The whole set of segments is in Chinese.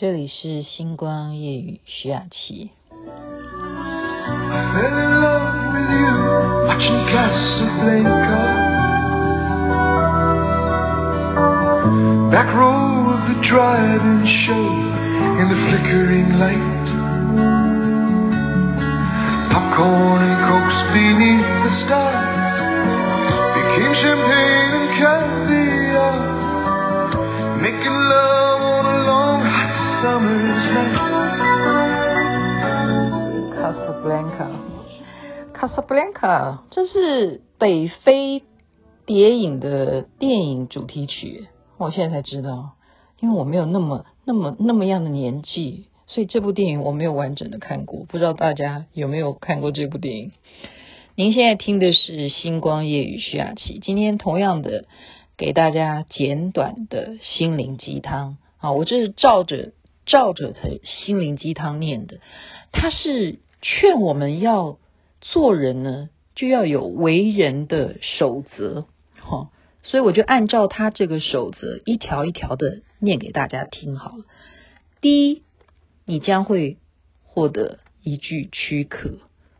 这里是星光夜语徐雅琪。卡萨布兰卡，这是北非谍影的电影主题曲。我现在才知道，因为我没有那么、那么、那么样的年纪，所以这部电影我没有完整的看过。不知道大家有没有看过这部电影？您现在听的是《星光夜雨》徐雅琪，今天同样的给大家简短的心灵鸡汤啊，我这是照着照着他心灵鸡汤念的，他是劝我们要。做人呢，就要有为人的守则，哈，所以我就按照他这个守则一条一条的念给大家听好了。第一，你将会获得一具躯壳，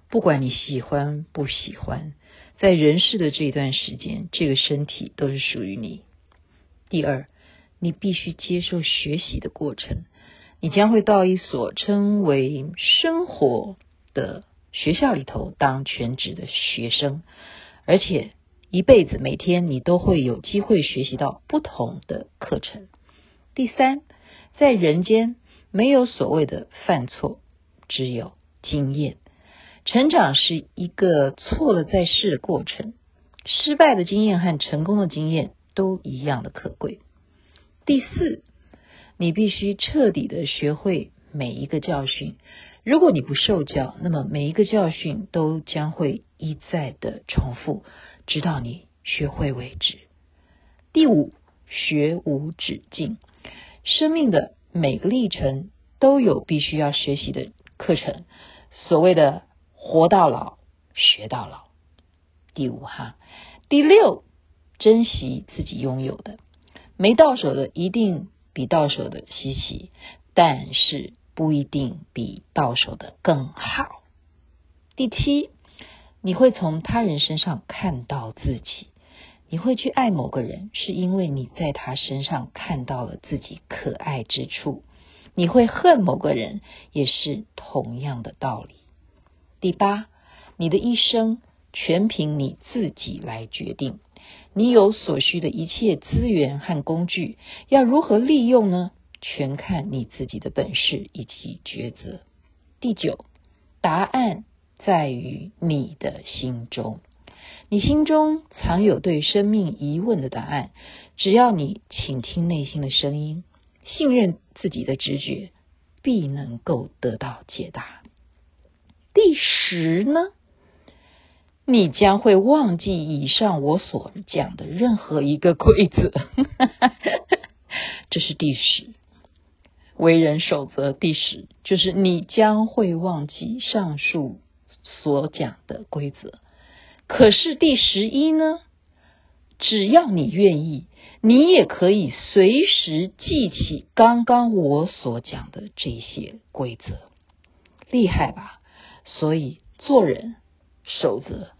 不管你喜欢不喜欢，在人世的这一段时间，这个身体都是属于你。第二，你必须接受学习的过程，你将会到一所称为生活的。学校里头当全职的学生，而且一辈子每天你都会有机会学习到不同的课程。第三，在人间没有所谓的犯错，只有经验。成长是一个错了再试的过程，失败的经验和成功的经验都一样的可贵。第四，你必须彻底的学会每一个教训。如果你不受教，那么每一个教训都将会一再的重复，直到你学会为止。第五，学无止境。生命的每个历程都有必须要学习的课程，所谓的活到老，学到老。第五哈，第六，珍惜自己拥有的，没到手的一定比到手的稀奇，但是。不一定比到手的更好。第七，你会从他人身上看到自己。你会去爱某个人，是因为你在他身上看到了自己可爱之处。你会恨某个人，也是同样的道理。第八，你的一生全凭你自己来决定。你有所需的一切资源和工具，要如何利用呢？全看你自己的本事以及抉择。第九，答案在于你的心中，你心中藏有对生命疑问的答案。只要你倾听内心的声音，信任自己的直觉，必能够得到解答。第十呢，你将会忘记以上我所讲的任何一个规则。这是第十。为人守则第十，就是你将会忘记上述所讲的规则。可是第十一呢？只要你愿意，你也可以随时记起刚刚我所讲的这些规则。厉害吧？所以做人守则，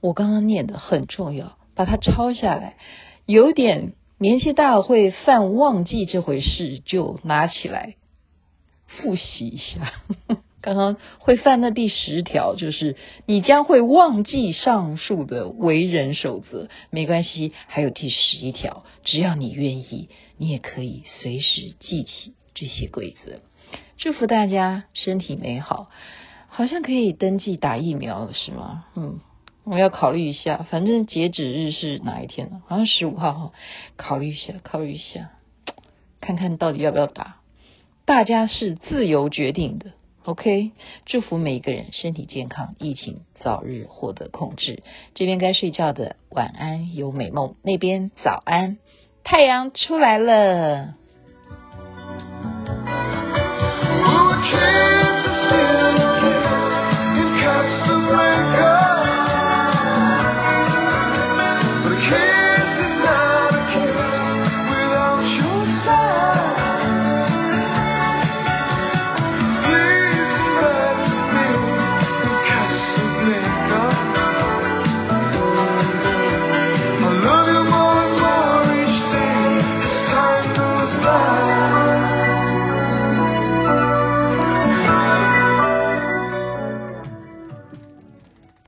我刚刚念的很重要，把它抄下来，有点。年纪大会犯忘记这回事，就拿起来复习一下。刚刚会犯的第十条就是你将会忘记上述的为人守则，没关系，还有第十一条，只要你愿意，你也可以随时记起这些规则。祝福大家身体美好，好像可以登记打疫苗了，是吗？嗯。我要考虑一下，反正截止日是哪一天呢？好像十五号哈，考虑一下，考虑一下，看看到底要不要打。大家是自由决定的，OK。祝福每一个人身体健康，疫情早日获得控制。这边该睡觉的晚安，有美梦；那边早安，太阳出来了。